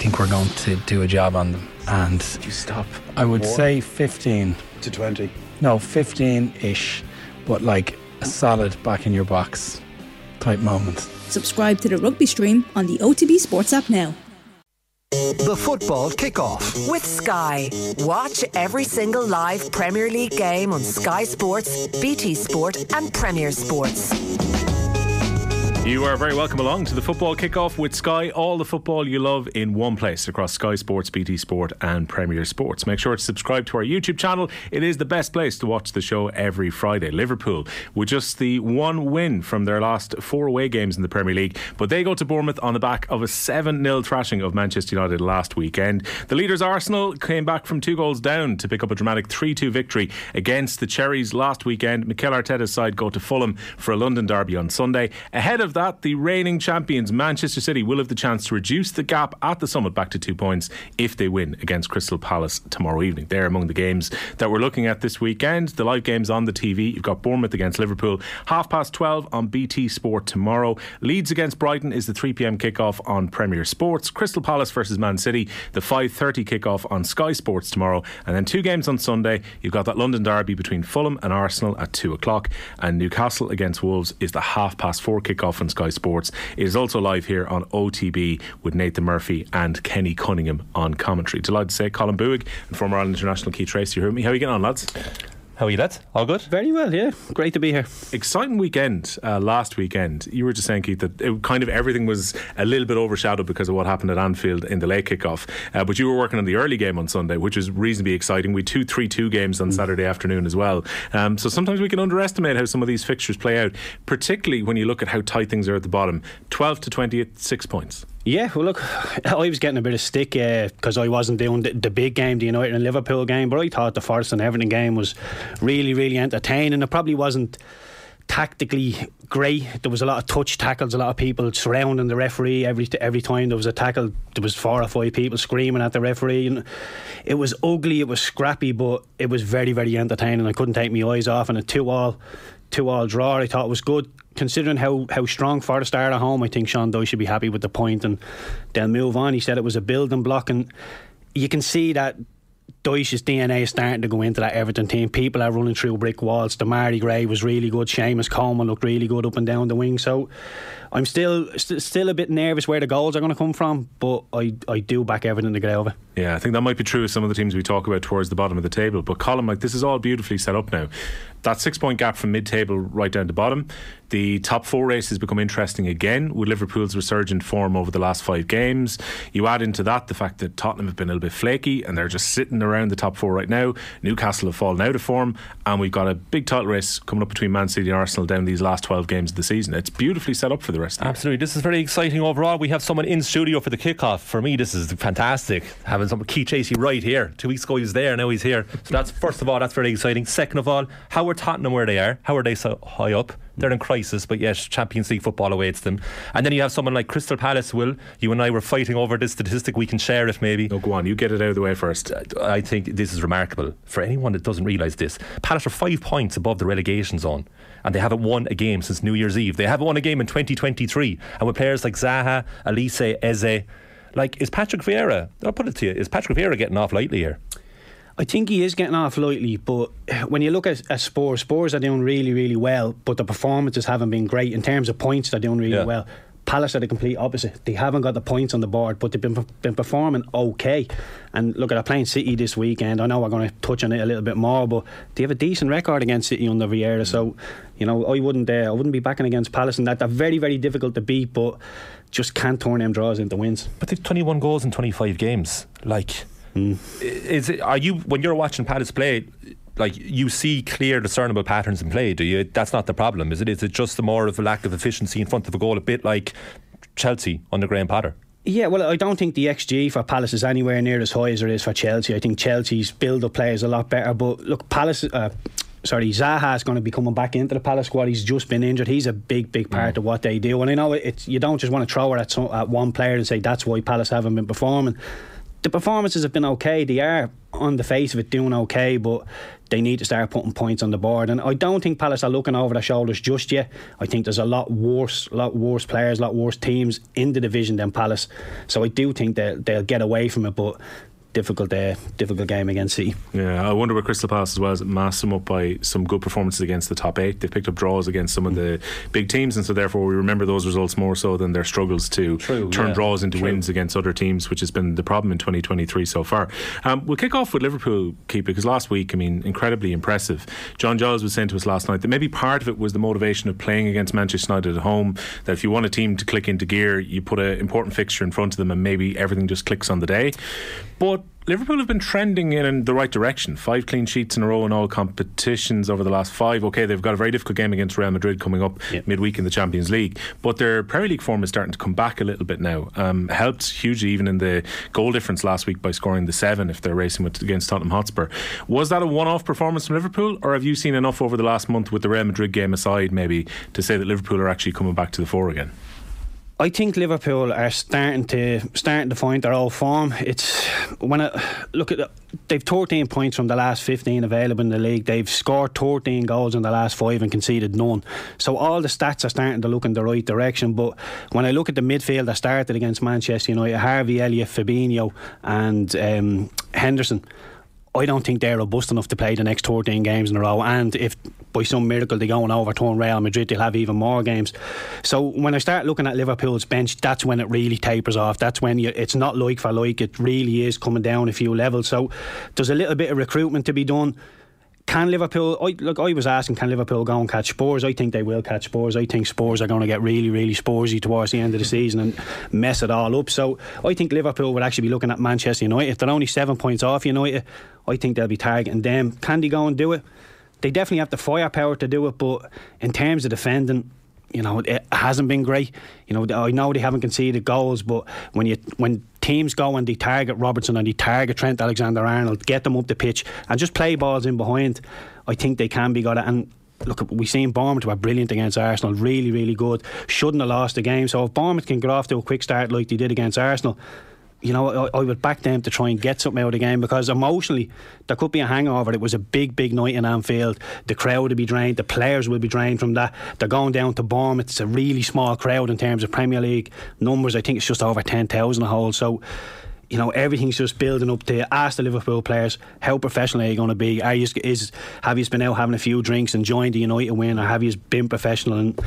think we're going to do a job on them. And you stop? I would say 15 to 20. No, 15 ish, but like a solid back in your box type moment. Subscribe to the rugby stream on the OTB Sports app now. The football kickoff with Sky. Watch every single live Premier League game on Sky Sports, BT Sport, and Premier Sports. You are very welcome along to the football kickoff with Sky. All the football you love in one place across Sky Sports, BT Sport, and Premier Sports. Make sure to subscribe to our YouTube channel. It is the best place to watch the show every Friday. Liverpool with just the one win from their last four away games in the Premier League, but they go to Bournemouth on the back of a 7 0 thrashing of Manchester United last weekend. The leaders Arsenal came back from two goals down to pick up a dramatic 3 2 victory against the Cherries last weekend. Mikel Arteta's side go to Fulham for a London derby on Sunday. Ahead of that, the reigning champions Manchester City will have the chance to reduce the gap at the summit back to two points if they win against Crystal Palace tomorrow evening. They're among the games that we're looking at this weekend. The live games on the TV. You've got Bournemouth against Liverpool, half past 12 on BT Sport tomorrow. Leeds against Brighton is the 3 pm kickoff on Premier Sports. Crystal Palace versus Man City, the 5.30 kickoff on Sky Sports tomorrow. And then two games on Sunday. You've got that London derby between Fulham and Arsenal at 2 o'clock. And Newcastle against Wolves is the half past 4 kickoff on Sky Sports. It is also live here on OTB with Nathan Murphy and Kenny Cunningham on commentary. Delighted to say Colin Buig and former Ireland international Keith Treacy. You heard me. How are you getting on, lads? How are you, lads? All good? Very well, yeah. Great to be here. Exciting weekend uh, last weekend. You were just saying, Keith, that it, kind of everything was a little bit overshadowed because of what happened at Anfield in the late kickoff. Uh, but you were working on the early game on Sunday, which was reasonably exciting. We two 3 2 games on mm. Saturday afternoon as well. Um, so sometimes we can underestimate how some of these fixtures play out, particularly when you look at how tight things are at the bottom. 12 to 20 at six points. Yeah, well, look, I was getting a bit of stick because uh, I wasn't doing the, the, big game, the United and Liverpool game, but I thought the Forest and Everton game was really, really entertaining. It probably wasn't tactically great. There was a lot of touch tackles, a lot of people surrounding the referee every every time there was a tackle. There was four or five people screaming at the referee, and it was ugly. It was scrappy, but it was very, very entertaining. I couldn't take my eyes off, and a two-all, two-all draw. I thought it was good considering how, how strong Forest are at home, I think Sean Dyche should be happy with the point and they'll move on. He said it was a building block, and you can see that Dyche's DNA is starting to go into that Everton team. People are running through brick walls. Demarai Gray was really good. Seamus Coleman looked really good up and down the wing. So I'm still st- still a bit nervous where the goals are going to come from, but I, I do back everything to get over. Yeah, I think that might be true of some of the teams we talk about towards the bottom of the table. But Colin, like this is all beautifully set up now. That six point gap from mid table right down to bottom. The top four races become interesting again with Liverpool's resurgent form over the last five games. You add into that the fact that Tottenham have been a little bit flaky and they're just sitting around the top four right now. Newcastle have fallen out of form, and we've got a big title race coming up between Man City and Arsenal down these last 12 games of the season. It's beautifully set up for the rest of the Absolutely. This is very exciting overall. We have someone in studio for the kickoff. For me, this is fantastic. Having some Keith Treacy right here. Two weeks ago he was there, now he's here. So that's first of all, that's very exciting. Second of all, how are Tottenham where they are? How are they so high up? They're in crisis, but yes, Champions League football awaits them. And then you have someone like Crystal Palace. Will you and I were fighting over this statistic? We can share it, maybe. No, go on. You get it out of the way first. Uh, I think this is remarkable for anyone that doesn't realise this. Palace are five points above the relegation zone and they haven't won a game since New Year's Eve. They haven't won a game in 2023. And with players like Zaha, Olise, Eze, like, is Patrick Vieira, I'll put it to you, is Patrick Vieira getting off lightly here? I think he is getting off lightly, but when you look at, at Spurs, Spurs are doing really, really well, but the performances haven't been great. In terms of points, they're doing really yeah. well. Palace are the complete opposite. They haven't got the points on the board, but they've been been performing okay. And look at they're playing City this weekend. I know we're going to touch on it a little bit more, but they have a decent record against City under Vieira. So, you know, I wouldn't uh, I wouldn't be backing against Palace, and that they're very very difficult to beat, but just can't turn them draws into wins. But they've 21 goals in 25 games. Like, mm. is it? Are you when you're watching Palace play? Like you see clear discernible patterns in play do you that's not the problem is it is it just the more of a lack of efficiency in front of a goal a bit like Chelsea under Graham Potter yeah, well, I don't think the XG for Palace is anywhere near as high as it is for Chelsea. I think Chelsea's build-up play is a lot better. But look, Palace, uh, sorry, Zaha is going to be coming back into the Palace squad. He's just been injured. He's a big, big part mm. of what they do. And I know it's you don't just want to throw it at, some, at one player and say that's why Palace haven't been performing the performances have been okay. They are on the face of it doing okay, but they need to start putting points on the board. And I don't think Palace are looking over their shoulders just yet. I think there's a lot worse, lot worse players, a lot worse teams in the division than Palace. So I do think that they'll get away from it, but difficult day, difficult game against City. Yeah, I wonder what Crystal Palace as well as it masked them up by some good performances against the top eight. They've picked up draws against some of the big teams, and so therefore we remember those results more so than their struggles to True, turn yeah, draws into true. wins against other teams, which has been the problem in 2023 so far. Um, we'll kick off with Liverpool, Keith, because last week, I mean, incredibly impressive. John Giles was saying to us last night that maybe part of it was the motivation of playing against Manchester United at home. That if you want a team to click into gear, you put an important fixture in front of them, and maybe everything just clicks on the day. But Liverpool have been trending in the right direction. Five clean sheets in a row in all competitions over the last five. Okay, they've got a very difficult game against Real Madrid coming up Yep. midweek in the Champions League, but their Premier League form is starting to come back a little bit now. Um, helped hugely even in the goal difference last week by scoring the seven if they're racing with, against Tottenham Hotspur. Was that a one-off performance from Liverpool, or have you seen enough over the last month with the Real Madrid game aside, maybe, to say that Liverpool are actually coming back to the fore again? I think Liverpool are starting to starting to find their old form. It's when I look at they've 13 points from the last 15 available in the league. They've scored 13 goals in the last five and conceded none. So all the stats are starting to look in the right direction. But when I look at the midfield that started against Manchester United, Harvey Elliott, Fabinho, and um, Henderson. I don't think they're robust enough to play the next 13 games in a row. And if by some miracle they go and overturn Real Madrid, they'll have even more games. So when I start looking at Liverpool's bench, that's when it really tapers off. That's when you, it's not like for like. It really is coming down a few levels. So there's a little bit of recruitment to be done. Can Liverpool? I, look, I was asking, can Liverpool go and catch Spurs? I think they will catch Spurs. I think Spurs are going to get really, really Spursy towards the end of the season and mess it all up. So I think Liverpool would actually be looking at Manchester United. If they're only seven points off United, I think they'll be targeting them. Can they go and do it? They definitely have the firepower to do it, but in terms of defending, you know, it hasn't been great. You know, I know they haven't conceded goals, but when you when teams go and they target Robertson and they target Trent Alexander Arnold, get them up the pitch and just play balls in behind, I think they can be good at. And look, we've seen Bournemouth were brilliant against Arsenal, really, really good. Shouldn't have lost the game. So if Bournemouth can get off to a quick start like they did against Arsenal, you know, I, I would back them to try and get something out of the game because emotionally there could be a hangover. It was a big, big night in Anfield. The crowd will be drained, the players will be drained from that. They're going down to Bournemouth. It's a really small crowd in terms of Premier League numbers. I think it's just over 10,000 a whole. So, you know, everything's just building up to ask the Liverpool players how professional are you going to be? Are you is have you been out having a few drinks and joined the United win, or have you been professional? And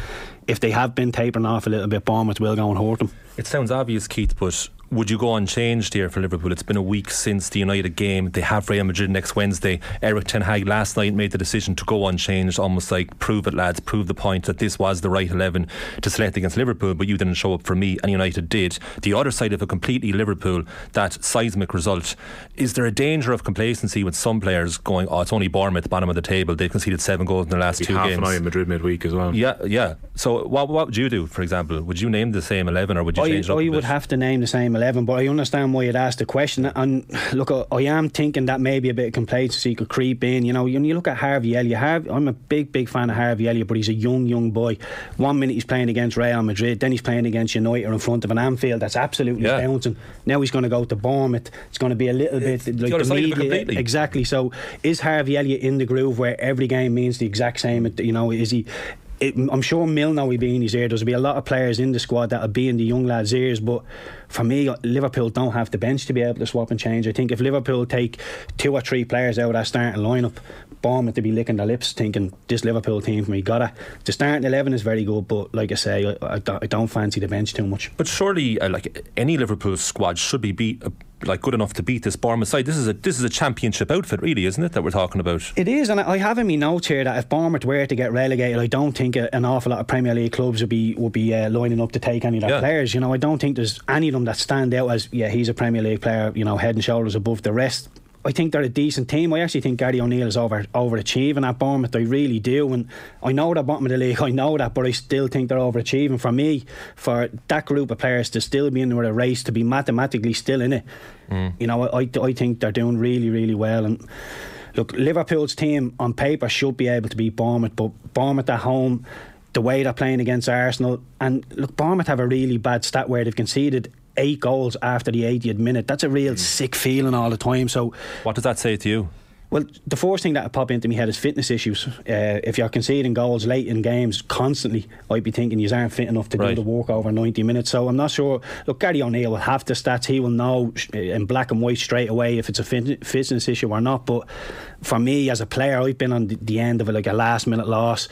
if they have been tapering off a little bit, Bournemouth will go and hurt them. It sounds obvious, Keith, but would you go unchanged here for Liverpool? It's been a week since the United game. They have Real Madrid next Wednesday. Erik Ten Hag last night made the decision to go unchanged, almost like prove it, lads, prove the point that this was the right 11 to select against Liverpool, but you didn't show up for me, and United did. The other side of a completely Liverpool, that seismic result. Is there a danger of complacency with some players going, oh, it's only Bournemouth, bottom of the table? They've conceded seven goals in the last two half games. an eye in Madrid midweek as well. Yeah, yeah. So what, what would you do, for example? Would you name the same 11 or would you I, change it up I a would bit? have to name the same 11, but I understand why you'd ask the question. And look, I, am thinking that maybe a bit of complacency could creep in. You know, when you look at Harvey Elliott, Harvey, I'm a big, big fan of Harvey Elliott, but he's a young, young boy. One minute he's playing against Real Madrid, then he's playing against United in front of an Anfield that's absolutely Yeah. bouncing. Now he's going to go to Bournemouth. It's going to be a little bit the like the side of it media. completely. Exactly. So is Harvey Elliott in the groove where every game means the exact same? You know, is he? It, I'm sure Milner will be in his ear. There's be a lot of players in the squad that'll be in the young lads' ears. But for me, Liverpool don't have the bench to be able to swap and change. I think if Liverpool take two or three players out of that starting lineup, Bournemouth to be licking their lips, thinking this Liverpool team for me gotta. The starting eleven is very good, but like I say, I, I, don't- I don't fancy the bench too much. But surely, uh, like any Liverpool squad should be beat, uh, like good enough to beat this Bournemouth side. This is a this is a championship outfit, really, isn't it? That we're talking about. It is, and I have in my notes here that if Bournemouth were to get relegated, I don't think a- an awful lot of Premier League clubs would be would be uh, lining up to take any of their Yeah. players. You know, I don't think there's any of them that stand out as yeah, he's a Premier League player. You know, head and shoulders above the rest. I think they're a decent team. I actually think Gary O'Neill is over overachieving at Bournemouth. I really do, and I know they're bottom of the league. I know that, but I still think they're overachieving. For me, for that group of players to still be in with a race, to be mathematically still in it, mm. you know, I I think they're doing really really well and. Look, Liverpool's team on paper should be able to beat Bournemouth, but Bournemouth at home, the way they're playing against Arsenal, and look, Bournemouth have a really bad stat where they've conceded eight goals after the 80th minute. That's a real sick feeling all the time. So, What does that say to you? well, the first thing that would pop into my head is fitness issues. Uh, if you're conceding goals late in games constantly, I'd be thinking you aren't fit enough to Right. do the work over 90 minutes. So I'm not sure. Look, Gary O'Neill will have the stats. He will know in black and white straight away if it's a fit- fitness issue or not. But for me, as a player, I've been on the, the end of it, like a last minute loss.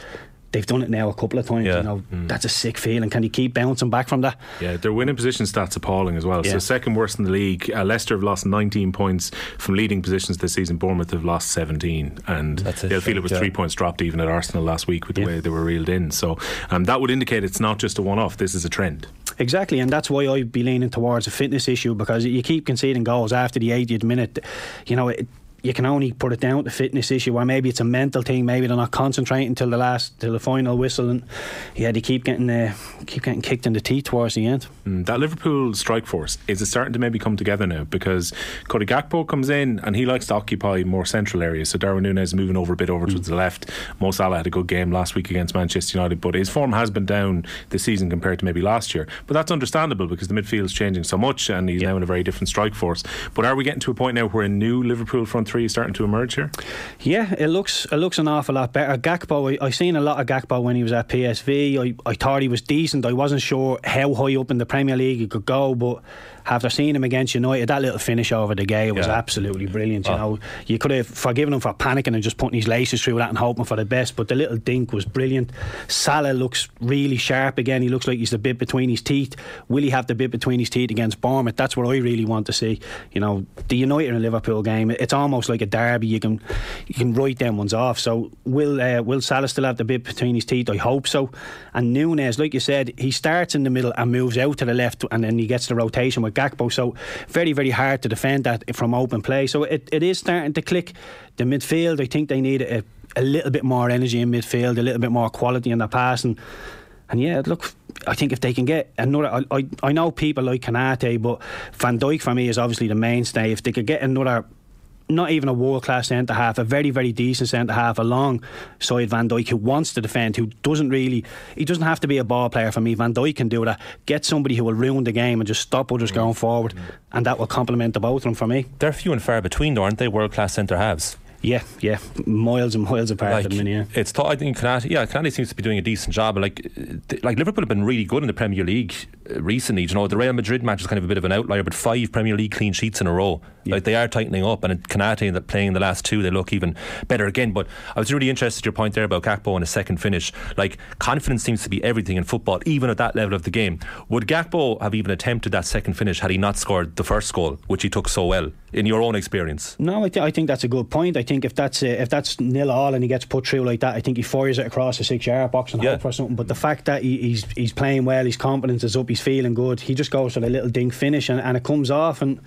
They've done it now a couple of times. Yeah. You know, that's a sick feeling. Can you keep bouncing back from that? Yeah, their winning position stats appalling as well. So second worst in the league. Uh, Leicester have lost 19 points from leading positions this season. Bournemouth have lost 17, and they'll feel it was yeah. three points dropped even at Arsenal last week with the Yeah. way they were reeled in. So um, that would indicate it's not just a one-off. This is a trend. Exactly, and that's why I'd be leaning towards a fitness issue because you keep conceding goals after the 80th minute. You know, it, you can only put it down to fitness issue, or maybe it's a mental thing. Maybe they're not concentrating till the last, till the final whistle, and yeah, they keep getting, uh, keep getting kicked in the teeth towards the end. Mm, that Liverpool strike force is it starting to maybe come together now because Cody Gakpo comes in and he likes to occupy more central areas. So Darwin Núñez is moving over a bit over to the left. Mo Salah had a good game last week against Manchester United, but his form has been down this season compared to maybe last year. But that's understandable because the midfield's changing so much and he's now in a very different strike force. But are we getting to a point now where a new Liverpool front three starting to emerge here? Yeah, it looks it looks an awful lot better. Gakpo, I, I seen a lot of Gakpo when he was at PSV. I, I thought he was decent. I wasn't sure how high up in the Premier League he could go, but after seeing him against United, that little finish over the gate was Yeah. absolutely brilliant. You Oh. know, you could have forgiven him for panicking and just putting his laces through that and hoping for the best, but the little dink was brilliant. Salah looks really sharp again. He looks like he's the bit between his teeth. Will he have the bit between his teeth against Bournemouth? That's what I really want to see. You know, the United and Liverpool game. It's almost like a derby. You can you can write them ones off. So will uh, will Salah still have the bit between his teeth? I hope so. And Núñez, like you said, he starts in the middle and moves out to the left, and then he gets the rotation with Gakpo. So very very hard to defend that from open play. So it, it is starting to click. The midfield, I think they need a, a little bit more energy in midfield, a little bit more quality in the passing. And yeah, look, I think if they can get another, I, I, I know people like Konaté, but Van Dijk for me is obviously the mainstay. If they could get another, not even a world class centre half, a very, very decent centre half alongside Van Dijk who wants to defend, who doesn't really, he doesn't have to be a ball player for me. Van Dijk can do that. Get somebody who will ruin the game and just stop others going forward, and that will complement the both of them for me. They're few and far between, though, aren't they? World class centre halves. Yeah, yeah, miles and miles apart Like minute. Yeah. it's. Th- I think Konaté, yeah, Konaté seems to be doing a decent job. Like, like Liverpool have been really good in the Premier League uh, recently. You know, the Real Madrid match is kind of a bit of an outlier, but five Premier League clean sheets in a row. Like they are tightening up, and Konaté that playing the last two, they look even better again. But I was really interested in your point there about Gakpo and a second finish. Like confidence seems to be everything in football, even at that level of the game. Would Gakpo have even attempted that second finish had he not scored the first goal, which he took so well? In your own experience, No, I, th- I think that's a good point. I think if that's uh, if that's nil all and he gets put through like that, I think he fires it across the six yard box and Yeah. hope for something. But the fact that he, he's he's playing well, his confidence is up, he's feeling good. He just goes for the little dink finish and, and it comes off. And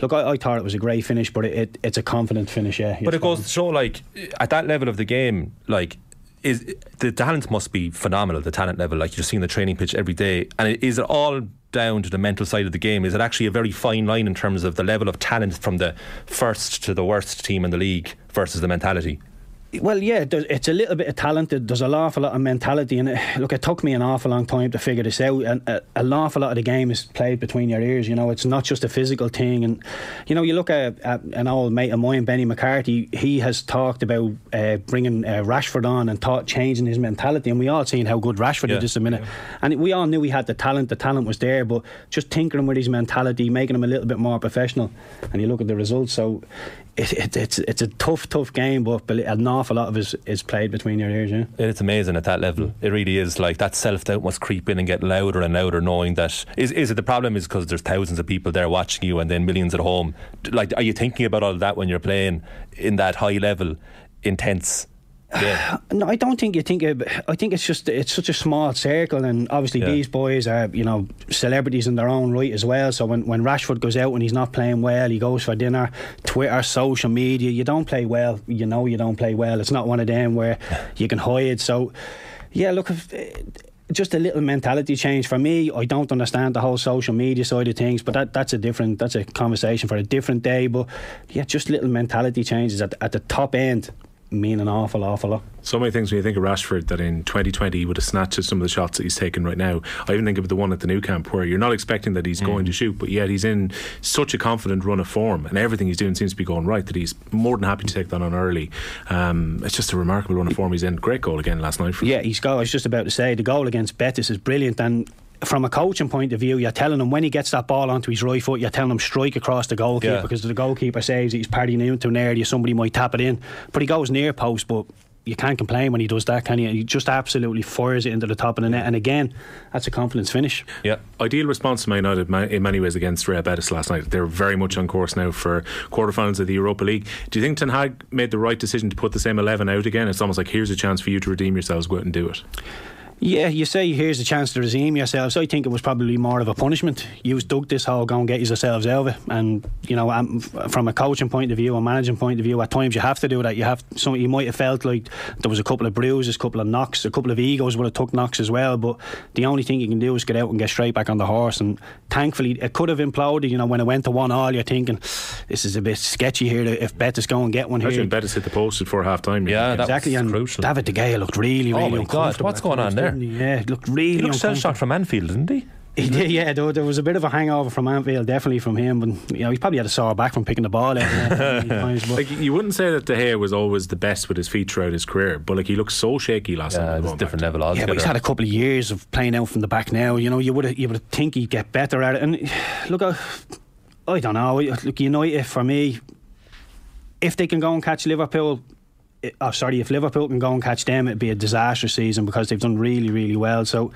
look, I, I thought it was a great finish, but it, it, it's a confident finish. Yeah, But it goes to show, like, at that level of the game, like, is the talent must be phenomenal. The talent level, like you're seeing the training pitch every day, and is it all down to the mental side of the game? Is it actually a very fine line in terms of the level of talent from the first to the worst team in the league versus the mentality? Well, yeah, it's a little bit of talent. There's an awful lot of mentality, and it, look, it took me an awful long time to figure this out. And uh, an awful lot of the game is played between your ears. You know, it's not just a physical thing. And you know, you look at, at an old mate of mine, Benny McCarthy. He has talked about uh, bringing uh, Rashford on and taught changing his mentality. And we all seen how good Rashford Yeah, is just a minute. And we all knew he had the talent. The talent was there, but just tinkering with his mentality, making him a little bit more professional. And you look at the results. So. It, it, it's it's a tough, tough game, but an awful lot of it is, is played between your ears. Yeah. It's amazing at that level. Mm. It really is. Like that self doubt must creep in and get louder and louder, knowing that is is it the problem is because there's thousands of people there watching you and then millions at home. Like, are you thinking about all of that when you're playing in that high level, intense? Yeah. No, I don't think you think. It, I think it's just it's such a small circle, and obviously Yeah. these boys are you know celebrities in their own right as well. So when when Rashford goes out and he's not playing well, he goes for dinner, Twitter, social media. You don't play well, you know you don't play well. It's not one of them where you can hide. So yeah, look. If, just a little mentality change for me. I don't understand the whole social media side of things, but that, that's a different that's a conversation for a different day. But yeah, just little mentality changes at, at the top end mean an awful, awful lot. So many things when you think of Rashford that in 2020 he would have snatched some of the shots that he's taken right now. I even think of the one at the Nou Camp where you're not expecting that he's going to shoot, but yet he's in such a confident run of form and everything he's doing seems to be going right that he's more than happy to take that on early. Um, it's just a remarkable run of form he's in. Great goal again last night for Yeah, he's got. I was just about to say the goal against Betis is brilliant, and from a coaching point of view, you're telling him when he gets that ball onto his right foot, you're telling him strike across the goalkeeper Yeah. because the goalkeeper says he's partying into an area, somebody might tap it in, but he goes near post, but. You can't complain when he does that, can you? He just absolutely fires it into the top of the net, and again, that's a confidence finish. Yeah. Ideal response to Man United in many ways against Real Betis last night. They're very much on course now for quarterfinals of the Europa League. Do you think Ten Hag made the right decision to put the same 11 out again? It's almost like here's a chance for you to redeem yourselves, go out and do it. Yeah, you say here's a chance to redeem yourselves. I think it was probably more of a punishment. You dug this hole, go and get yourselves out of it. And you know, um, from a coaching point of view, a managing point of view, at times you have to do that. You have so you might have felt like there was a couple of bruises, a couple of knocks, a couple of egos would have took knocks as well. But the only thing you can do is get out and get straight back on the horse. And thankfully, it could have imploded. You know, when it went to one all, you're thinking this is a bit sketchy here. If Betis go and get one Imagine here. Betis hit the post before half time. Yeah, that Exactly, was and crucial. David De Gea looked really, Oh really my God, uncomfortable what's going on there? Didn't? Yeah, he looked really He looked shell uncomfortable. shocked from Anfield, didn't he? He did, yeah. There, there was a bit of a hangover from Anfield, definitely from him. But you know, he probably had a sore back from picking the ball out. and that many times, Like you wouldn't say that De Gea was always the best with his feet throughout his career, but like he looked so shaky last Yeah, night. it's a different back to- level yeah, altogether. but he's had a couple of years of playing out from the back now. You know, you would you would think he'd get better at it. And look, I, I don't know. Look, United for me, if they can go and catch Liverpool. Oh, sorry, if Liverpool can go and catch them, it'd be a disastrous season because they've done really, really well. So,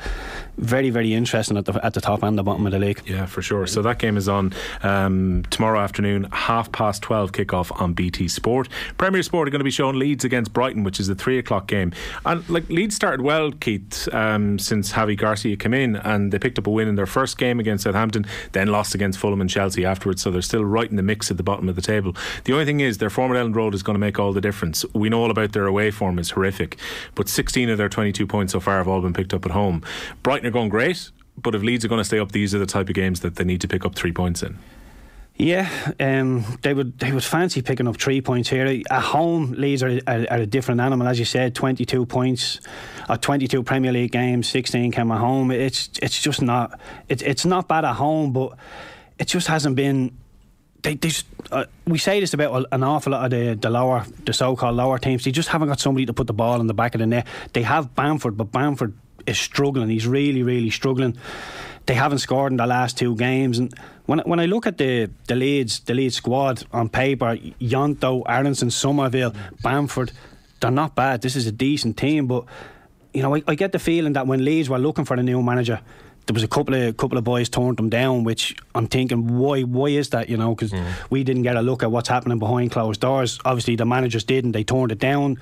very, very interesting at the at the top and the bottom of the league. Yeah, for sure. So that game is on um, tomorrow afternoon, half past 12 kickoff on BT Sport. Premier Sport are going to be showing Leeds against Brighton, which is a three o'clock game. And like Leeds started well, Keith, um, since Javi Gracia came in, and they picked up a win in their first game against Southampton, then lost against Fulham and Chelsea afterwards. So they're still right in the mix at the bottom of the table. The only thing is, their former Elland Road is going to make all the difference. We all about their away form is horrific, but 16 of their 22 points so far have all been picked up at home. Brighton are going great. But if Leeds are going to stay up, these are the type of games that they need to pick up three points in. Yeah, um, they would they would fancy picking up three points here. At home, Leeds are, are, are a different animal, as you said. Twenty two points, uh, twenty two Premier League games, sixteen came at home. It's it's just not it's it's not bad at home, but it just hasn't been. They, they just, uh, we say this about an awful lot of the, the lower, the so-called lower teams. They just haven't got somebody to put the ball in the back of the net. They have Bamford, but Bamford is struggling. He's really, really struggling. They haven't scored in the last two games, and when when I look at the the Leeds the Leeds squad on paper, Yonto, Aaronson, Summerville, Bamford, they're not bad. This is a decent team, but you know I, I get the feeling that when Leeds were looking for a new manager. There was a couple of couple of boys turned them down, which I'm thinking, why why is that? You know, because mm. we didn't get a look at what's happening behind closed doors. Obviously, the managers didn't. they turned it down.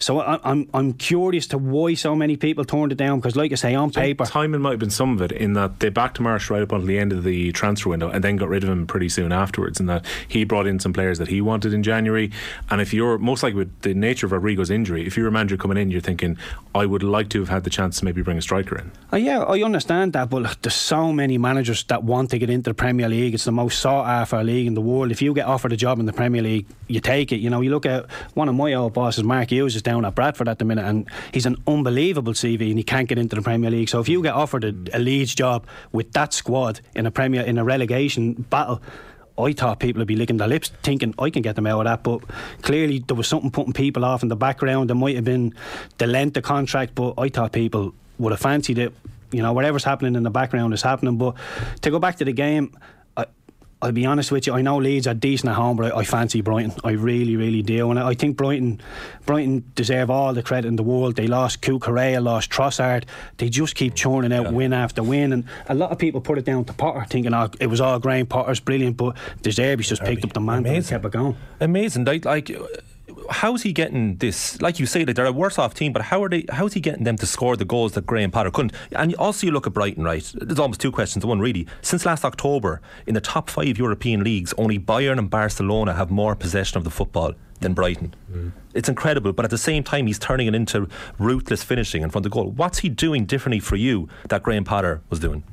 So I, I'm I'm curious to why so many people turned it down. Because, like I say, on paper, Timing might have been some of it in that they backed Marsh right up until the end of the transfer window and then got rid of him pretty soon afterwards. And that he brought in some players that he wanted in January. And if you're most likely with the nature of Rodrigo's injury, if you're a manager coming in, you're thinking, I would like to have had the chance to maybe bring a striker in. Oh, yeah, I understand that, but look, there's so many managers that want to get into the Premier League. It's the most sought after league in the world. If you get offered a job in the Premier League, you take it. You know, you look at one of my old bosses, Mark Hughes, is down at Bradford at the minute, and he's an unbelievable CV, and he can't get into the Premier League. So if you get offered a, a Leeds job with that squad in a Premier in a relegation battle. I thought people would be licking their lips thinking I can get them out of that, but clearly there was something putting people off in the background. There might have been the length of contract, but I thought people would have fancied it. You know, whatever's happening in the background is happening. But to go back to the game, I'll be honest with you. I know Leeds are decent at home, but I, I fancy Brighton. I really, really do, and I, I think Brighton, Brighton deserve all the credit in the world. They lost Cucurella, lost Trossard. They just keep churning out win after win, and a lot of people put it down to Potter, thinking oh, it was all Graham Potter's brilliant, but De Zerbi's just picked up the mantle and Amazing. kept it going. Amazing. Like, how's he getting this? Like you say, that they're a worse off team, but how are they? How's he getting them to score the goals that Graham Potter couldn't? And also, you look at Brighton, right? There's almost two questions. One, really. Since last October, in the top five European leagues, only Bayern and Barcelona have more possession of the football than Brighton. It's incredible, but at the same time, he's turning it into ruthless finishing in front of goal. What's he doing differently for you that Graham Potter was doing?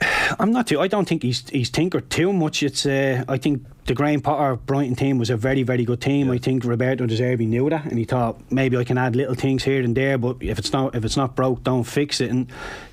I'm not too. I don't think he's he's tinkered too much. It's. Uh, I think the Graham Potter Brighton team was a very, very good team. I think Roberto De Zerbi knew that, and he thought maybe I can add little things here and there, but if it's not if it's not broke, don't fix it. And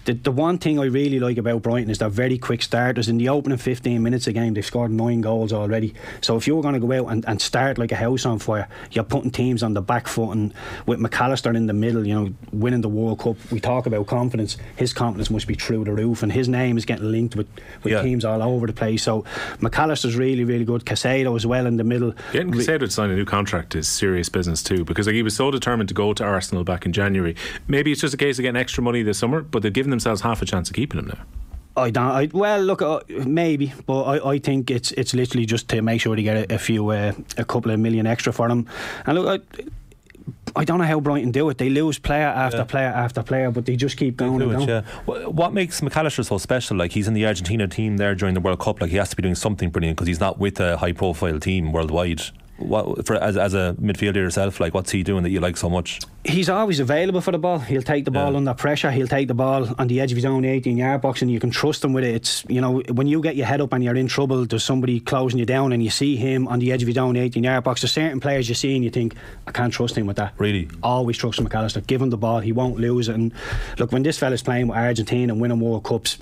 the, the one thing I really like about Brighton is they're very quick starters. In the opening 15 minutes of the game, they've scored nine goals already. So if you're going to go out and, and start like a house on fire, you're putting teams on the back foot. And with Mac Allister in the middle, you know, winning the World Cup, we talk about confidence. His confidence must be through the roof, and his name is getting linked with, with Yeah. teams all over the place. So Mac Allister's really, really good. Caicedo as well in the middle. Getting Caicedo to sign a new contract is serious business too, because like he was so determined to go to Arsenal back in January. Maybe it's just a case of getting extra money this summer, but they've given themselves half a chance of keeping him now. I don't. I, well, look, uh, maybe, but I, I think it's it's literally just to make sure they get a, a few, uh, a couple of million extra for them. And look, I, I don't know how Brighton do it. They lose player after Yeah. player after player, but they just keep going Do and it, going. yeah. What makes Mac Allister so special? Like he's in the Argentina team there during the World Cup. Like he has to be doing something brilliant because he's not with a high-profile team worldwide. What for as, as a midfielder yourself? Like what's he doing that you like so much? He's always available for the ball. He'll take the ball Yeah. under pressure. He'll take the ball on the edge of his own 18 yard box, and you can trust him with it. It's you know when you get your head up and you're in trouble, there's somebody closing you down, and you see him on the edge of his own 18 yard box. There's certain players you see and you think I can't trust him with that. Really? always trust Mac Allister. Give him the ball, he won't lose it. And look, when this fella's playing with Argentina and winning World Cups,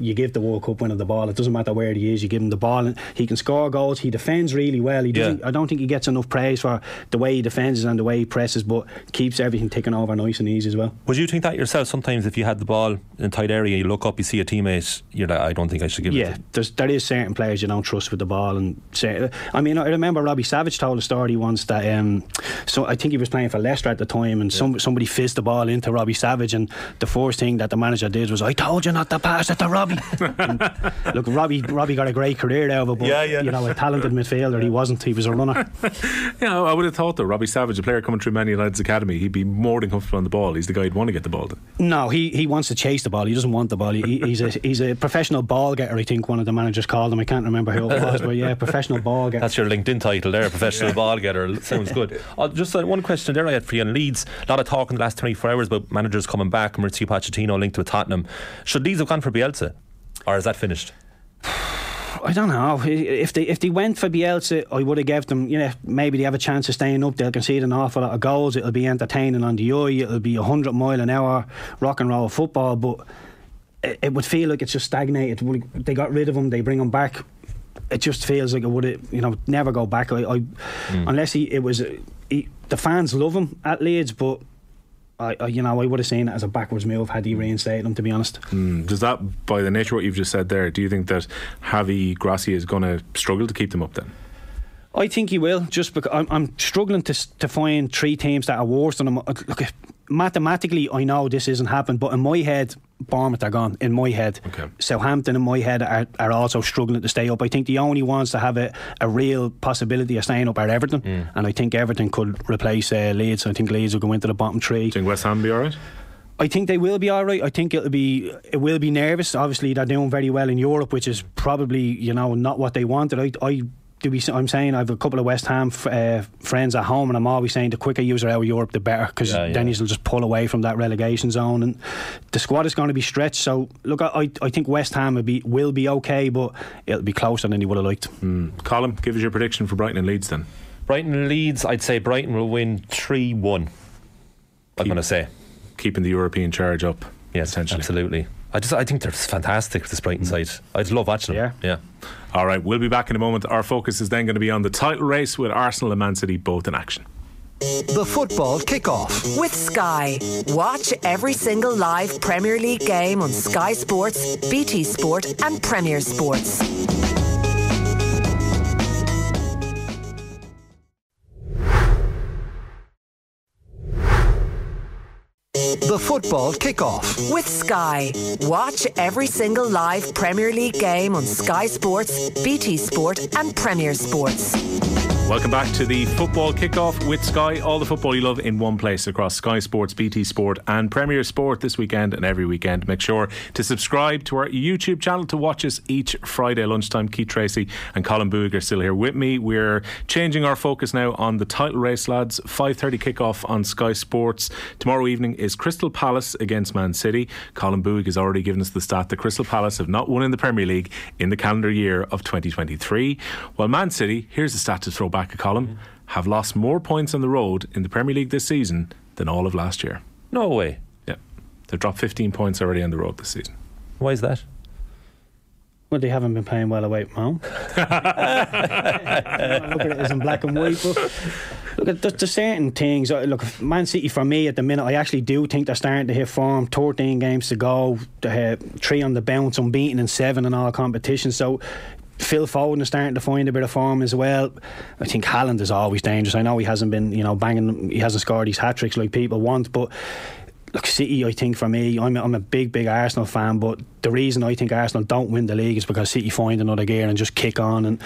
you give the World Cup winner the ball. It doesn't matter where he is. You give him the ball, and he can score goals. He defends really well. He doesn't. Yeah. I don't think he gets enough praise for the way he defends and the way he presses, but keeps everything ticking over nice and easy as well. Would you think that yourself? Sometimes if you had the ball in a tight area, you look up, you see a teammate, you're like, I don't think I should give Yeah, it. there's there is certain players you don't trust with the ball, and say, I mean, I remember Robbie Savage told a story once that um, so I think he was playing for Leicester at the time, and some somebody fizzed the ball into Robbie Savage, and the first thing that the manager did was, "I told you not to pass it to Robbie." And look, Robbie Robbie got a great career out of it, but Yeah, yeah. you know, a talented midfielder, he wasn't. He was a runner. Yeah, I would have thought though, Robbie Savage, a player coming through Man United's academy, he'd be more than comfortable on the ball. He's the guy who'd want to get the ball. To. No, he, he wants to chase the ball. He doesn't want the ball. He, he's a he's a professional ball getter. I think one of the managers called him. I can't remember who it was, but yeah, professional ball getter. That's your LinkedIn title there, professional ball getter. Sounds good. Uh, just uh, one question there I had for you on Leeds. A lot of talk in the last 24 hours about managers coming back. Mauricio Pochettino linked with Tottenham. Should Leeds have gone for Bielsa? Or is that finished? I don't know if they if they went for Bielsa, I would have gave them. You know, maybe they have a chance of staying up. They'll concede an awful lot of goals. It'll be entertaining on the eye. It'll be hundred mile an hour rock and roll football. But it, it would feel like it's just stagnated. They got rid of him. They bring him back. It just feels like it would you know never go back. I, I hmm. unless he it was he, the fans love him at Leeds, but. I, I, you know, I would have seen it as a backwards move had he reinstated him. To be honest, Mm, Does that, by the nature of what you've just said there, do you think that Javi Gracia is going to struggle to keep them up then? I think he will. Just because I'm, I'm struggling to to find three teams that are worse than him. Look, mathematically, I know this isn't happening, but in my head, Bournemouth are gone. In my head, Okay. Southampton in my head are, are also struggling to stay up. I think the only ones to have a, a real possibility of staying up are Everton, and I think Everton could replace uh, Leeds. I think Leeds will go into the bottom three. Do you think West Ham be all right? I think they will be all right. I think it'll be it will be nervous. Obviously, they're doing very well in Europe, which is probably you know not what they wanted. I, I do be. I'm saying I have a couple of West Ham f- uh, friends at home, and I'm always saying the quicker you are out of Europe, the better, because Yeah, yeah. then you'll just pull away from that relegation zone, and the squad is going to be stretched. So look, I I think West Ham will be will be okay, but it'll be closer than you would have liked. Colin, give us your prediction for Brighton and Leeds then. Brighton and Leeds, I'd say Brighton will win 3 1. I'm going to say. Keeping the European charge up. Yes, essentially. absolutely. I just I think they're fantastic, this Brighton mm. side. I just love watching them. Yeah. yeah. All right, we'll be back in a moment. Our focus is then going to be on the title race with Arsenal and Man City both in action. The football kickoff. With Sky. Watch every single live Premier League game on Sky Sports, BT Sport, and Premier Sports. The football kickoff. With Sky. Watch every single live Premier League game on Sky Sports, BT Sport, and Premier Sports. Welcome back to the football kickoff with Sky. All the football you love in one place across Sky Sports, BT Sport, and Premier Sport this weekend and every weekend. Make sure to subscribe to our YouTube channel to watch us each Friday lunchtime. Keith Treacy and Colin Boog are still here with me. We're changing our focus now on the title race, lads. 5:30 kickoff on Sky Sports tomorrow evening is Crystal. Palace against Man City. Colin Boog has already given us the stat that Crystal Palace have not won in the Premier League in the calendar year of 2023. While Man City, here's the stat to throw back at Colin, have lost more points on the road in the Premier League this season than all of last year. No way. Yeah. They've dropped 15 points already on the road this season. Why is that? Well, they haven't been playing well away from home. look at it as in black and white. But look at the, the certain things. uh, Look, Man City for me at the minute, I actually do think they're starting to hit form. 13 games to go, they have three on the bounce, unbeaten in seven in all competitions. So. Phil Foden is starting to find a bit of form as well. I think Haaland is always dangerous. I know he hasn't been, you know, banging. He hasn't scored these hat tricks like people want, but look, City, I think for me, I'm a, I'm a big, big Arsenal fan, but the reason I think Arsenal don't win the league is because City find another gear and just kick on. And,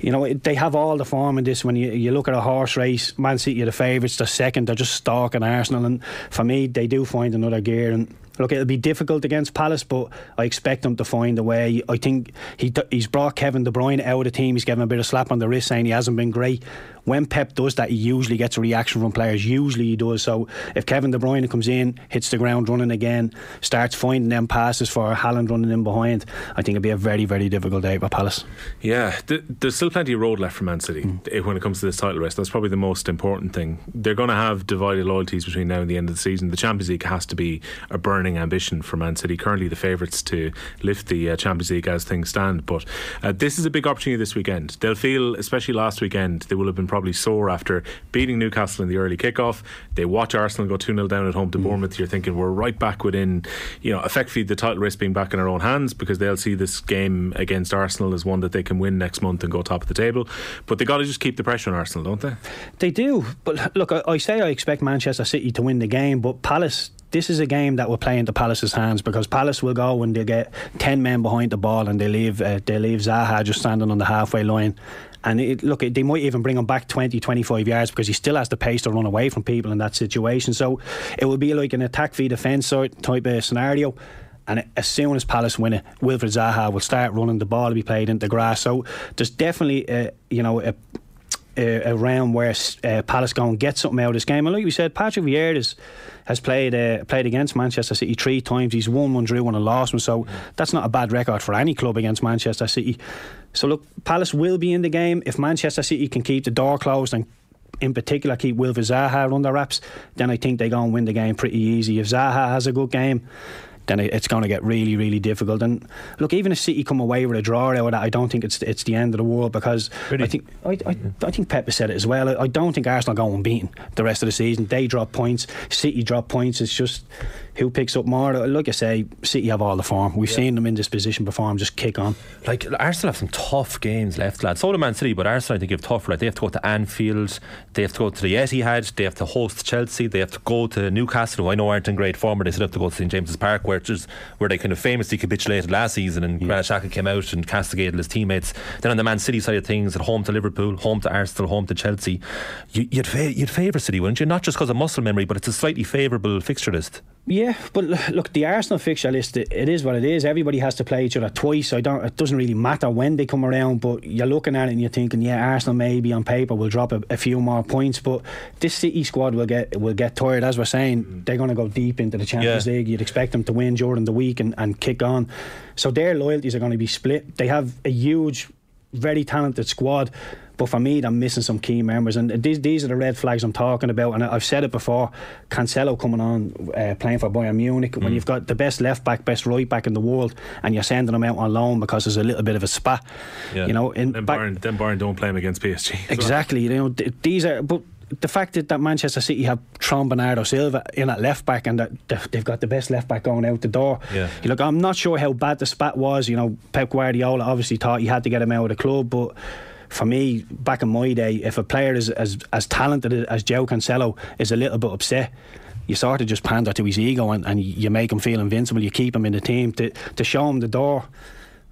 you know, they have all the form in this. When you, you look at a horse race, Man City are the favourites, they're second, they're just stalking Arsenal. And for me, they do find another gear. And look, it'll be difficult against Palace, but I expect them to find a way. I think he he's brought Kevin De Bruyne out of the team. He's given a bit of slap on the wrist saying he hasn't been great. When Pep does that, he usually gets a reaction from players. Usually he does. So if Kevin De Bruyne comes in, hits the ground running again, starts finding them passes for Haaland running in behind, I think it'll be a very, very difficult day for Palace. Yeah, th- there's still plenty of road left for Man City eh, when it comes to this title race. That's probably the most important thing. They're going to have divided loyalties between now and the end of the season. The Champions League has to be a burning ambition for Man City. Currently, the favourites to lift the uh, Champions League as things stand. But uh, this is a big opportunity this weekend. They'll feel, especially last weekend, they will have been probably sore after beating Newcastle in the early kickoff. They watch Arsenal go 2 0 down at home to Bournemouth. You're thinking we're right back within, you know, effectively the title race being back in our own hands because they'll see this game against Arsenal as one that they can win next month and go top of the table. But they got to just keep the pressure on Arsenal, don't they? They do, but look, I, I say I expect Manchester City to win the game, but Palace. This is a game that will play into Palace's hands because Palace will go when they get ten men behind the ball and they leave uh, they leave Zaha just standing on the halfway line. And it, look, they might even bring him back 20, 25 yards because he still has the pace to run away from people in that situation. So it will be like an attack v defence type of scenario. And as soon as Palace win it, Wilfried Zaha will start running. The ball to be played into grass. So there's definitely, uh, you know, a, a, a round where uh, Palace go and get something out of this game. And like we said, Patrick Vieira has, has played uh, played against Manchester City three times. He's won one, drew one, and lost one. So that's not a bad record for any club against Manchester City. So look, Palace will be in the game if Manchester City can keep the door closed and. In particular, keep Wilfried Zaha under wraps, then I think they go and win the game pretty easy. If Zaha has a good game, then it's going to get really, really difficult. And look, even if City come away with a draw out of that, I don't think it's it's the end of the world because Really? I think I, I, I think Pep has said it as well. I, I don't think Arsenal go unbeaten the rest of the season. They drop points, City drop points. It's just who picks up more. Like I say, City have all the form. We've seen them in this position before. and just kick on. Like Arsenal have some tough games left, lads. So do Man City, but Arsenal I think have tougher. Like they have to go to Anfield, they have to go to the Etihad, they have to host Chelsea, they have to go to Newcastle, who I know aren't in great form, but they still have to go to St James's Park, where just where they kind of famously capitulated last season, and Granit Xhaka came out and castigated his teammates. Then on the Man City side of things, at home to Liverpool, home to Arsenal, home to Chelsea, you, you'd fa- you'd favour City, wouldn't you? Not just because of muscle memory, but it's a slightly favourable fixture list. Yeah, but look, the Arsenal fixture list, it, it is what it is. Everybody has to play each other twice. I don't. It doesn't really matter when they come around. But you're looking at it and you're thinking, yeah, Arsenal maybe on paper will drop a, a few more points, but this City squad will get will get tired. As we're saying, mm-hmm. they're going to go deep into the Champions Yeah. League. You'd expect them to win during the week and, and kick on. So their loyalties are going to be split. They have a huge, very talented squad. But for me, they're missing some key members, and these these are the red flags I'm talking about. And I've said it before: Cancelo coming on, uh, playing for Bayern Munich. Mm. When you've got the best left back, best right back in the world, and you're sending them out on loan because there's a little bit of a spat, Yeah. you know. In Then back- Bayern, then Bayern don't play him against PSG. as well. Exactly. You know, th- these are. But the fact that, that Manchester City have Tron Bernardo Silva in at left back and that they've- got the best left back going out the door. Yeah. You look, I'm not sure how bad the spat was. You know, Pep Guardiola obviously thought he had to get him out of the club, but. For me, back in my day, if a player is as as talented as Joe Cancelo is a little bit upset, you sort of just pander to his ego and, and you make him feel invincible. You keep him in the team to to show him the door.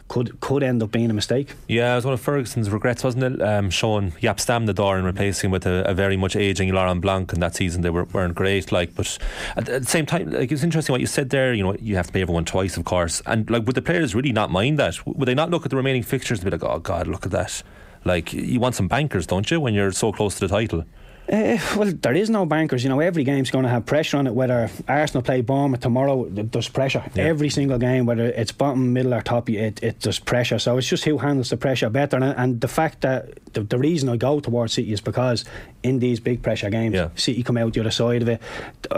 Could could end up being a mistake. Yeah, it was one of Ferguson's regrets, wasn't it? Um, showing Jaap Stam the door and replacing him with a, a very much aging Laurent Blanc. And that season they were, weren't great. Like, but at, at the same time, like it's interesting what you said there. You know, you have to pay everyone twice, of course. And like, would the players really not mind that? Would they not look at the remaining fixtures and be like, "Oh God, look at that"? Like, you want some bankers, don't you, when you're so close to the title? Uh, well, there is no bankers. You know, every game's going to have pressure on it. Whether Arsenal play Bournemouth tomorrow, there's pressure. Every single game, whether it's bottom, middle, or top, it, it there's pressure. So it's just who handles the pressure better. And, and the fact that the, the reason I go towards City is because in these big pressure games, Yeah. City come out the other side of it.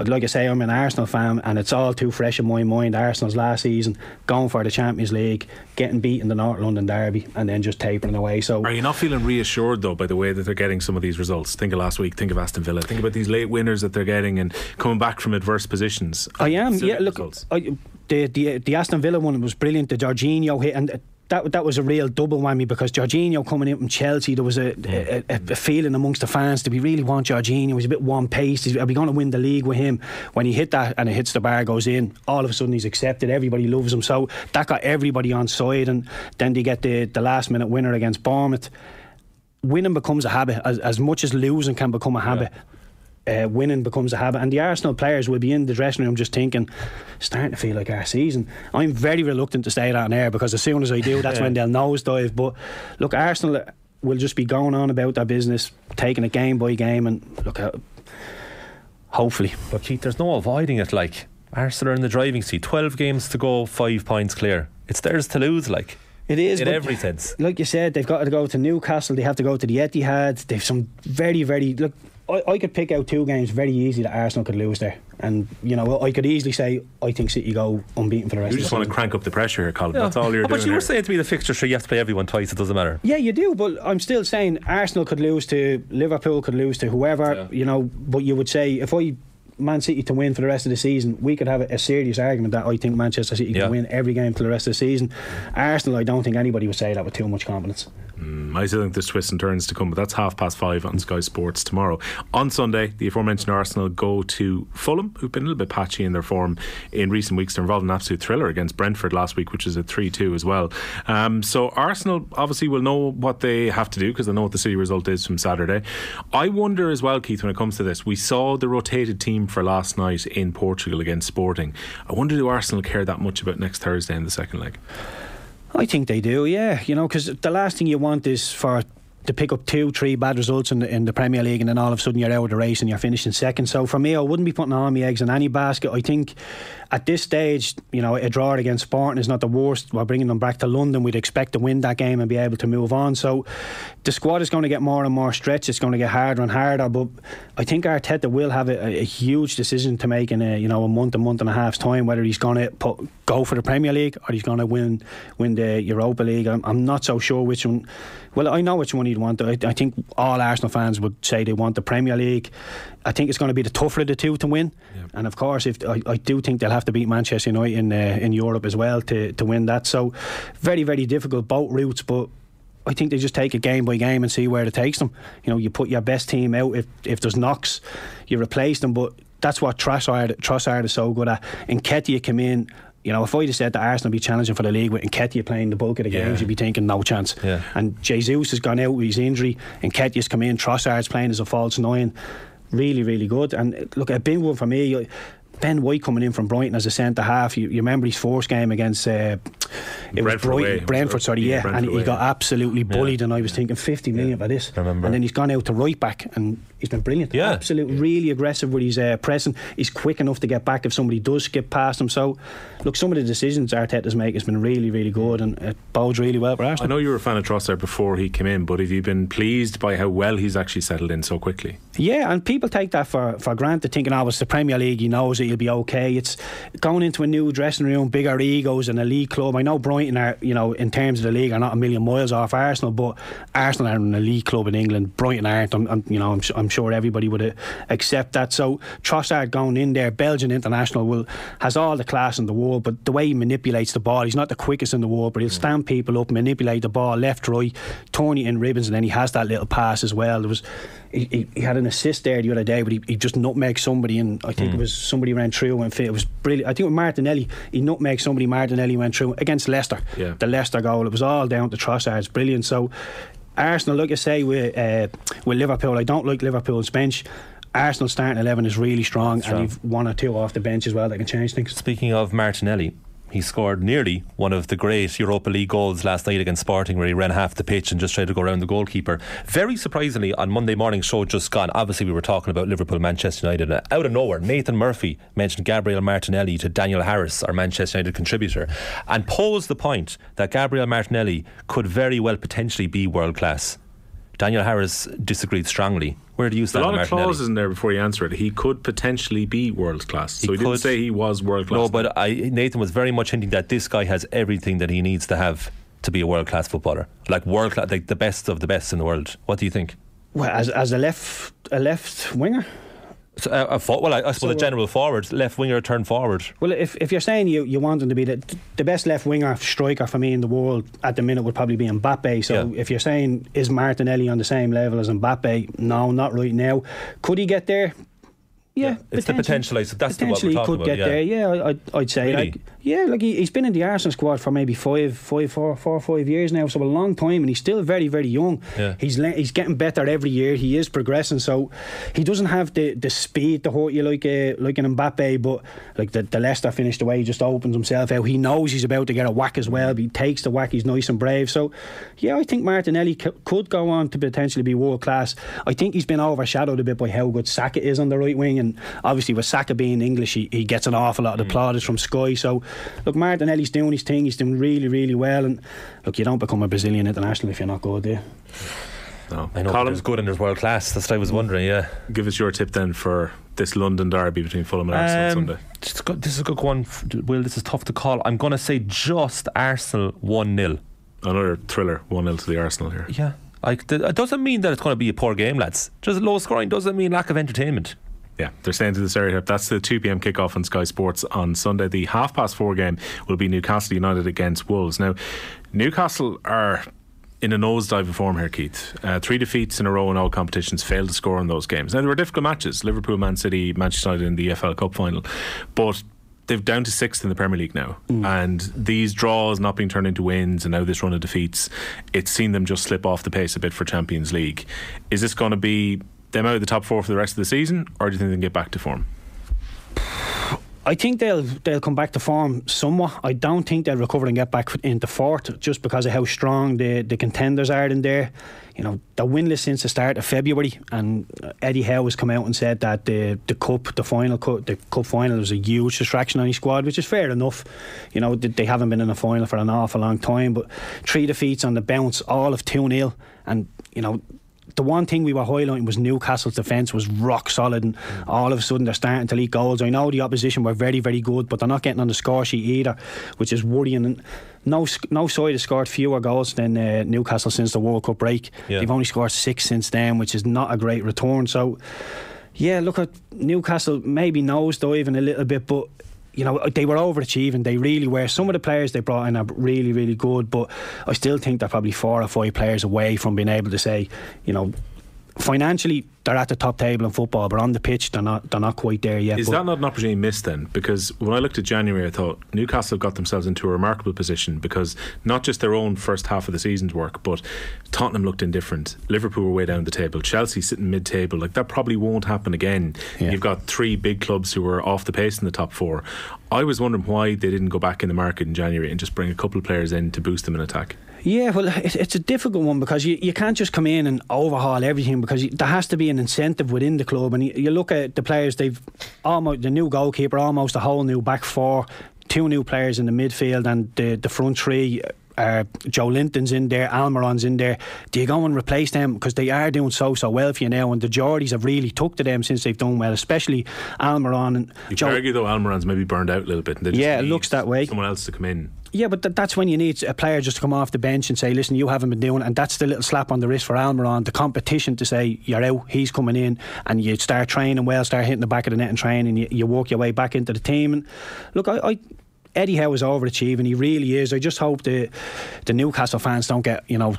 Like I say, I'm an Arsenal fan, and it's all too fresh in my mind. Arsenal's last season, going for the Champions League, getting beat in the North London derby, and then just tapering away. So Are you not feeling reassured though by the way that they're getting some of these results? Think of last week. Think of Aston Villa. Think about these late winners that they're getting and coming back from adverse positions. I am. Yeah, look. I, the the the Aston Villa one was brilliant. The Jorginho hit and. That, that was a real double whammy because Jorginho coming in from Chelsea, there was a, a, a, feeling amongst the fans do we really want Jorginho? He's a bit one paced. Are we going to win the league with him? When he hit that and it hits the bar, goes in, all of a sudden he's accepted. Everybody loves him. So that got everybody on side. And then they get the, the last minute winner against Bournemouth. Winning becomes a habit as, as much as losing can become a habit uh, winning becomes a habit. And the Arsenal players will be in the dressing room just thinking, starting to feel like our season. I'm very reluctant to say that on air because as soon as I do, that's when they'll nosedive. But look, Arsenal will just be going on about their business, taking it game by game, and look, uh, hopefully. But Keith, there's no avoiding it. Like Arsenal are in the driving seat, twelve games to go, five points clear. It's theirs to lose. Like It is in every sense. Like you said, they've got to go to Newcastle. They have to go to the Etihad. They've some very, very look. I, I could pick out two games very easy that Arsenal could lose there, and you know I could easily say I think City go unbeaten for the rest. You of just the want to crank up the pressure here, Colin. That's all you're Oh, doing. But you were here. saying to me the fixture tree, you have to play everyone twice. It doesn't matter. Yeah, you do, but I'm still saying Arsenal could lose to Liverpool, could lose to whoever, Yeah. you know. But you would say if I Man City to win for the rest of the season, we could have a, a serious argument that I think Manchester City Yeah. can win every game for the rest of the season. Arsenal, I don't think anybody would say that with too much confidence. I still think there's twists and turns to come, but that's half past five on Sky Sports tomorrow. On Sunday, the aforementioned Arsenal go to Fulham, who've been a little bit patchy in their form in recent weeks. They're involved in an absolute thriller against Brentford last week, which is a 3 2 as well. Um, so Arsenal obviously will know what they have to do because they know what the City result is from Saturday. I wonder as well, Keith, when it comes to this, we saw the rotated team for last night in Portugal against Sporting. I wonder do Arsenal care that much about next Thursday in the second leg? I think they do, yeah. You know, because the last thing you want is for to pick up two, three bad results in the, in the Premier League, and then all of a sudden you're out of the race and you're finishing second. So for me, I wouldn't be putting all my eggs in any basket. I think at this stage, you know, a draw against Sporting is not the worst. We're bringing them back to London. We'd expect to win that game and be able to move on. So the squad is going to get more and more stretched. It's going to get harder and harder. But I think Arteta will have a, a huge decision to make in a you know a month, a month and a half's time, whether he's going to put, go for the Premier League or he's going to win win the Europa League. I'm, I'm not so sure which one. Well, I know which one he'd want. I, I think all Arsenal fans would say they want the Premier League. I think it's going to be the tougher of the two to win. And of course, if I, I do think they'll have to beat Manchester United in uh, in Europe as well to to win that. So very very difficult both routes, but. I think they just take it game by game and see where it takes them. You know, you put your best team out. If if there's knocks, you replace them. But that's what Trossard, Trossard is so good at. And Nketiah come in. You know, if I'd have said that Arsenal be challenging for the league with Nketiah playing the bulk of the Yeah. games, you'd be thinking no chance. Yeah. And Jesus has gone out with his injury, and Nketiah's come in. Trossard's playing as a false nine. Really, really good. And look, a big one for me. I- Ben White coming in from Brighton as a centre half. You, you remember his first game against uh, it was Brentford away. Brentford, sorry, Yeah, yeah, Brentford and he away. got absolutely bullied. And I was thinking 50 million for this. I remember. And then he's gone out to right back, and he's been brilliant. Yeah. absolutely, really aggressive with his uh, pressing. He's quick enough to get back if somebody does skip past him. So, look, some of the decisions Arteta's make has been really, really good, and it bodes really well for Arsenal. I know you were a fan of Trossard before he came in, but have you been pleased by how well he's actually settled in so quickly? Yeah, and people take that for, for granted, thinking, oh, it's the Premier League, he knows it, he'll be okay. It's going into a new dressing room, bigger egos, and a league club. I know Brighton are, you know, in terms of the league, are not a million miles off Arsenal, but Arsenal are an elite club in England. Brighton aren't. I'm, I'm you know, I'm, I'm sure everybody would uh, accept that. So Trossard going in there, Belgian international, will has all the class in the world, but the way he manipulates the ball, he's not the quickest in the world, but he'll stand people up, manipulate the ball left, right, turn you in ribbons, and then he has that little pass as well. There was he, he, he had an assist there the other day, but he, he just nutmegged somebody, and I think it was somebody ran through and fit. It was brilliant. I think with Martinelli, he nutmegged somebody. Martinelli went through against Leicester. Yeah. The Leicester goal. It was all down to Trossard's brilliant. So Arsenal, like I say, with uh, with Liverpool, I don't like Liverpool's bench. Arsenal starting eleven is really strong, Strong. and you've one or two off the bench as well that can change things. Speaking of Martinelli, He scored nearly one of the great Europa League goals last night against Sporting, where he ran half the pitch and just tried to go around the goalkeeper. Very surprisingly, on Monday morning show just gone, obviously we were talking about Liverpool, Manchester United. and Out of nowhere, Nathan Murphy mentioned Gabriel Martinelli to Daniel Harris, our Manchester United contributor, and posed the point that Gabriel Martinelli could very well potentially be world class. Daniel Harris disagreed strongly. Where do you A stand, lot of Martinelli? clauses in there before you answer it. He could potentially be world class. So He he, didn't could. say he was world class. No, but I, Nathan was very much hinting that this guy has everything that he needs to have to be a world class footballer, like world class, like the best of the best in the world. What do you think? Well, as, as a left a left winger. So, uh, well, I, I suppose So, a uh, general forward, left winger, turn forward. Well, if, if you're saying you, you want him to be the, the best left winger striker for me in the world at the minute would probably be Mbappe. So Yeah. if you're saying is Martinelli on the same level as Mbappe, no, not right now. Could he get there? Yeah, it's the potential. Said that's the, what we're potentially he could about. get yeah. there. Yeah, I, I'd, I'd say. Really? Like, yeah, like he, he's been in the Arsenal squad for maybe five, five, four, four, five years now, so a long time, and he's still very, very young. Yeah. He's le- he's getting better every year. He is progressing, so he doesn't have the, the speed to hurt you like uh, like an Mbappe, but like the, the Leicester finish the way he just opens himself out. He knows he's about to get a whack as well. But he takes the whack. He's nice and brave. So yeah, I think Martinelli c- could go on to potentially be world class. I think he's been overshadowed a bit by how good Saka is on the right wing, and obviously with Saka being English, he, he gets an awful lot of the plaudits from Sky. So look, Martinelli's doing his thing. He's doing really, really well. And look, you don't become a Brazilian international if you're not good, do you? no. I know but Colin, good and there's world class. That's what I was wondering. Yeah. give us your tip then for this London derby between Fulham and Arsenal on Um, Sunday. just go- this is a good one. Will this is tough to call. I'm going to say just Arsenal one 0 Another thriller, 1 0 to the Arsenal here. Yeah. Like, it doesn't mean that it's going to be a poor game, lads. Just low scoring doesn't mean lack of entertainment. Yeah, they're saying to the stereotype. That's the 2 pm kickoff on Sky Sports on Sunday. The half past four game will be Newcastle United against Wolves. Now, Newcastle are in a nosedive of form here, Keith. Uh, three defeats in a row in all competitions, failed to score in those games. Now, they were difficult matches Liverpool, Man City, Manchester United in the EFL Cup final. But they've down to sixth in the Premier League now. And these draws not being turned into wins and now this run of defeats, it's seen them just slip off the pace a bit for Champions League. Is this going to be them out of the top four for the rest of the season, or do you think they can get back to form? I think they'll they'll come back to form somewhat. I don't think they'll recover and get back into fourth just because of how strong the, the contenders are in there. You know, they're winless since the start of February, and Eddie Howe has come out and said that the the cup, the final cup, the cup final was a huge distraction on his squad, which is fair enough. You know, they they haven't been in a final for an awful long time, but three defeats on the bounce, all of two 0 and you know the one thing we were highlighting was Newcastle's defence was rock solid, and all of a sudden they're starting to leak goals. I know the opposition were very, very good, but they're not getting on the score sheet either, which is worrying. And no, no side has scored fewer goals than uh, Newcastle since the World Cup break. Yeah. They've only scored six since then, which is not a great return. So, yeah, look at Newcastle maybe nosediving a little bit, but you know, they were overachieving. They really were. Some of the players they brought in are really, really good, but I still think they're probably four or five players away from being able to say, you know, financially they're at the top table in football, but on the pitch they're not. They're not quite there yet. Is that not an opportunity missed then? Because when I looked at January, I thought Newcastle got themselves into a remarkable position because not just their own first half of the season's work, but Tottenham looked indifferent. Liverpool were way down the table. Chelsea sitting mid table. Like that probably won't happen again. Yeah. You've got three big clubs who were off the pace in the top four. I was wondering why they didn't go back in the market in January and just bring a couple of players in to boost them in attack. Yeah, well, it, it's a difficult one because you, you can't just come in and overhaul everything because you, there has to be an incentive within the club. And you, you look at the players, they've almost the new goalkeeper, almost a whole new back four, two new players in the midfield, and the, the front three. Uh, Joelinton's in there, Almiron's in there. Do you go and replace them because they are doing so so well for you now? And the Geordies have really took to them since they've done well, especially Almiron and You Joe. argue though Almiron's maybe burned out a little bit. And they just Yeah, it looks that way. Someone else to come in. Yeah, but th- that's when you need a player just to come off the bench and say, "Listen, you haven't been doing," and that's the little slap on the wrist for Almiron, the competition to say you're out, he's coming in, and you start training well, start hitting the back of the net and training, you, you work your way back into the team. And look, I. I Eddie Howe is overachieving. He really is. I just hope the the Newcastle fans don't get you know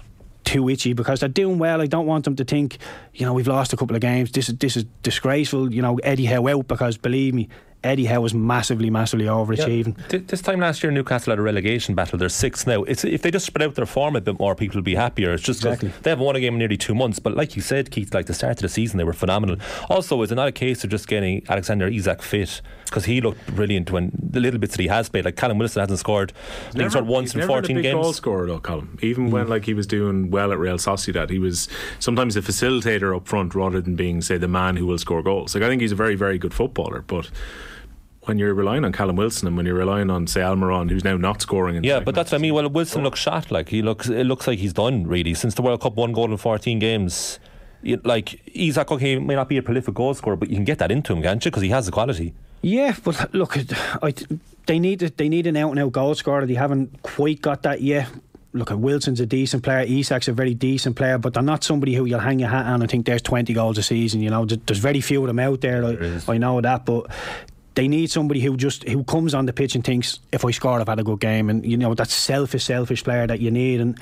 too itchy because they're doing well. I don't want them to think, you know, we've lost a couple of games. This is this is disgraceful. You know, Eddie Howe out because believe me, Eddie Howe was massively, massively overachieving. Yeah. This time last year, Newcastle had a relegation battle. They're six now. It's if they just spread out their form a bit more, people will be happier. It's just 'cause Exactly. they haven't won a game in nearly two months. But like you said, Keith, like the start of the season, they were phenomenal. Also, is it not a case of just getting Alexander Isak fit because he looked brilliant when the little bits that he has played. Like Callum Wilson hasn't scored. I think he scored once he's in never had a 14 big games. goal scorer though, Colin. Even when mm. like he was doing well at Real Sociedad, he was sometimes a facilitator up front rather than being, say, the man who will score goals. Like I think he's a very, very good footballer, but. When you're relying on Callum Wilson and when you're relying on, say, Almiron, who's now not scoring in Yeah, but that's what I mean. Well, Wilson looks shot. Like he looks, it looks like he's done really since the World Cup. One goal in 14 games. You- Like Isak, okay, he may not be a prolific goal scorer, but you can get that into him, can't you? Because he has the quality. Yeah, but look, I, they need they need an out and out goal scorer. They haven't quite got that yet. Look, Wilson's a decent player. Isak's a very decent player, but they're not somebody who you'll hang your hat on and think there's 20 goals a season. You know, there's very few of them out there. I, I know that, but they need somebody who just who comes on the pitch and thinks, if I score, I've had a good game. And you know, that selfish, selfish player that you need. And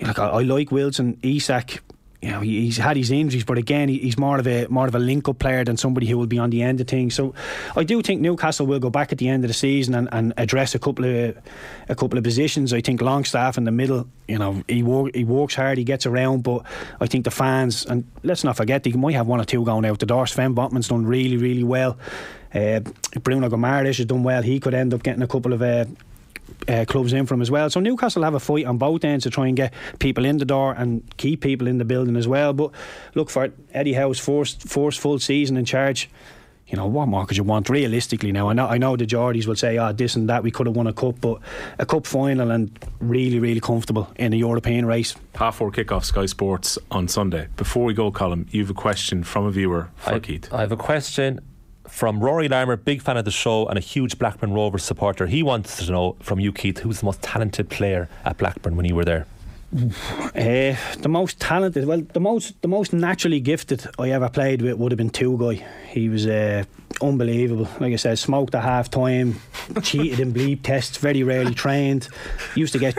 like, I, I like Wilson, Isak you know, he's had his injuries, but again, he's more of a more of a link-up player than somebody who will be on the end of things. So, I do think Newcastle will go back at the end of the season and, and address a couple of a couple of positions. I think Longstaff in the middle, you know, he work, he works hard, he gets around, but I think the fans and let's not forget they might have one or two going out the door. Sven Botman's done really, really well. Uh, Bruno Guimarães has done well. He could end up getting a couple of. Uh, uh, clubs in from as well. So Newcastle have a fight on both ends to try and get people in the door and keep people in the building as well. But look for Eddie Howe's first first full season in charge. You know what more could you want realistically? Now I know I know the Geordies will say, "Oh, this and that, we could have won a cup," but a cup final and really, really comfortable in a European race. half four kickoff Sky Sports on Sunday. Before we go, Colin, you have a question from a viewer for I, Keith. I have a question from Rory Larmer, big fan of the show and a huge Blackburn Rovers supporter. He wants to know from you, Keith, who's the most talented player at Blackburn when you were there? Uh, the most talented, well, the most the most naturally gifted I ever played with would have been Tugay. He was uh, unbelievable. Like I said, smoked at half time, cheated in bleep tests, very rarely trained. Used to get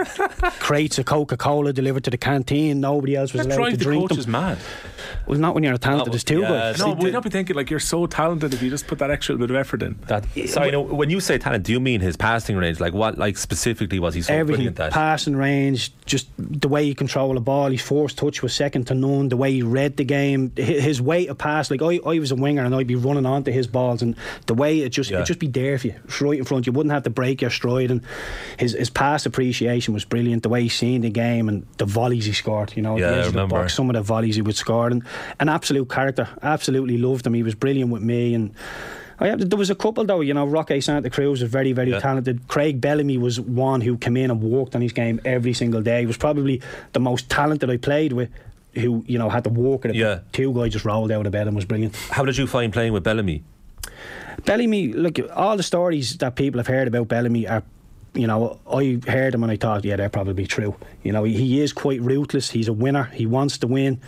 crates of Coca Cola delivered to the canteen. Nobody else was that allowed drive to the drink coaches them. mad. Well, not when you're as talented Oh, as two yeah, guys. No, See, but we the- not be thinking like you're so talented if you just put that extra bit of effort in. That sorry, no. When you say talent, do you mean his passing range? Like what? Like specifically, was he so Everything, brilliant at? passing range, just the way he controlled the ball, his force touch was second to none. The way he read the game, his way of pass, like I, I was a winger and I'd be running onto his balls, and the way it just Yeah. it just be there for you, straight in front. You wouldn't have to break your stride, and his his pass appreciation was brilliant. The way he seen the game and the volleys he scored, you know, Yeah, the I edge of the remember. box, some of the volleys he would score, and an absolute character. Absolutely loved him. He was brilliant with me and. Oh, I have, there was a couple though, you know. Roque Santa Cruz was very, very Yeah. talented. Craig Bellamy was one who came in and worked on his game every single day. He was probably the most talented I played with, who you know had to walk at it. Yeah. Tugay's just rolled out of bed and was brilliant. How did you find playing with Bellamy? Bellamy, look, all the stories that people have heard about Bellamy are. You know, I heard them and I thought, yeah, they're probably true. You know, he, he is quite ruthless. He's a winner. He wants to win,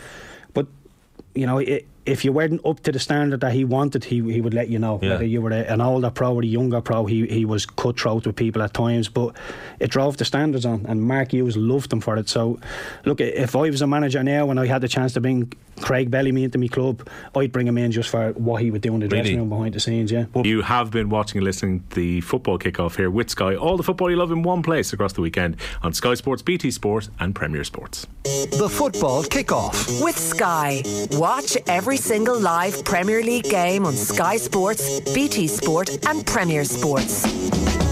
you know, i if you weren't up to the standard that he wanted, he he would let you know. Yeah. Whether you were a, an older pro or a younger pro, he he was cutthroat with people at times, but it drove the standards on. And Mark Hughes loved him for it. So, look, if I was a manager now and I had the chance to bring Craig Bellamy into my club, I'd bring him in just for what he would do in the dressing Really? room behind the scenes. Yeah. You have been watching and listening to the football kickoff here with Sky. All the football you love in one place across the weekend on Sky Sports, BT Sport, and Premier Sports. The football kickoff. With Sky. Watch every single live Premier League game on Sky Sports, BT Sport, and Premier Sports.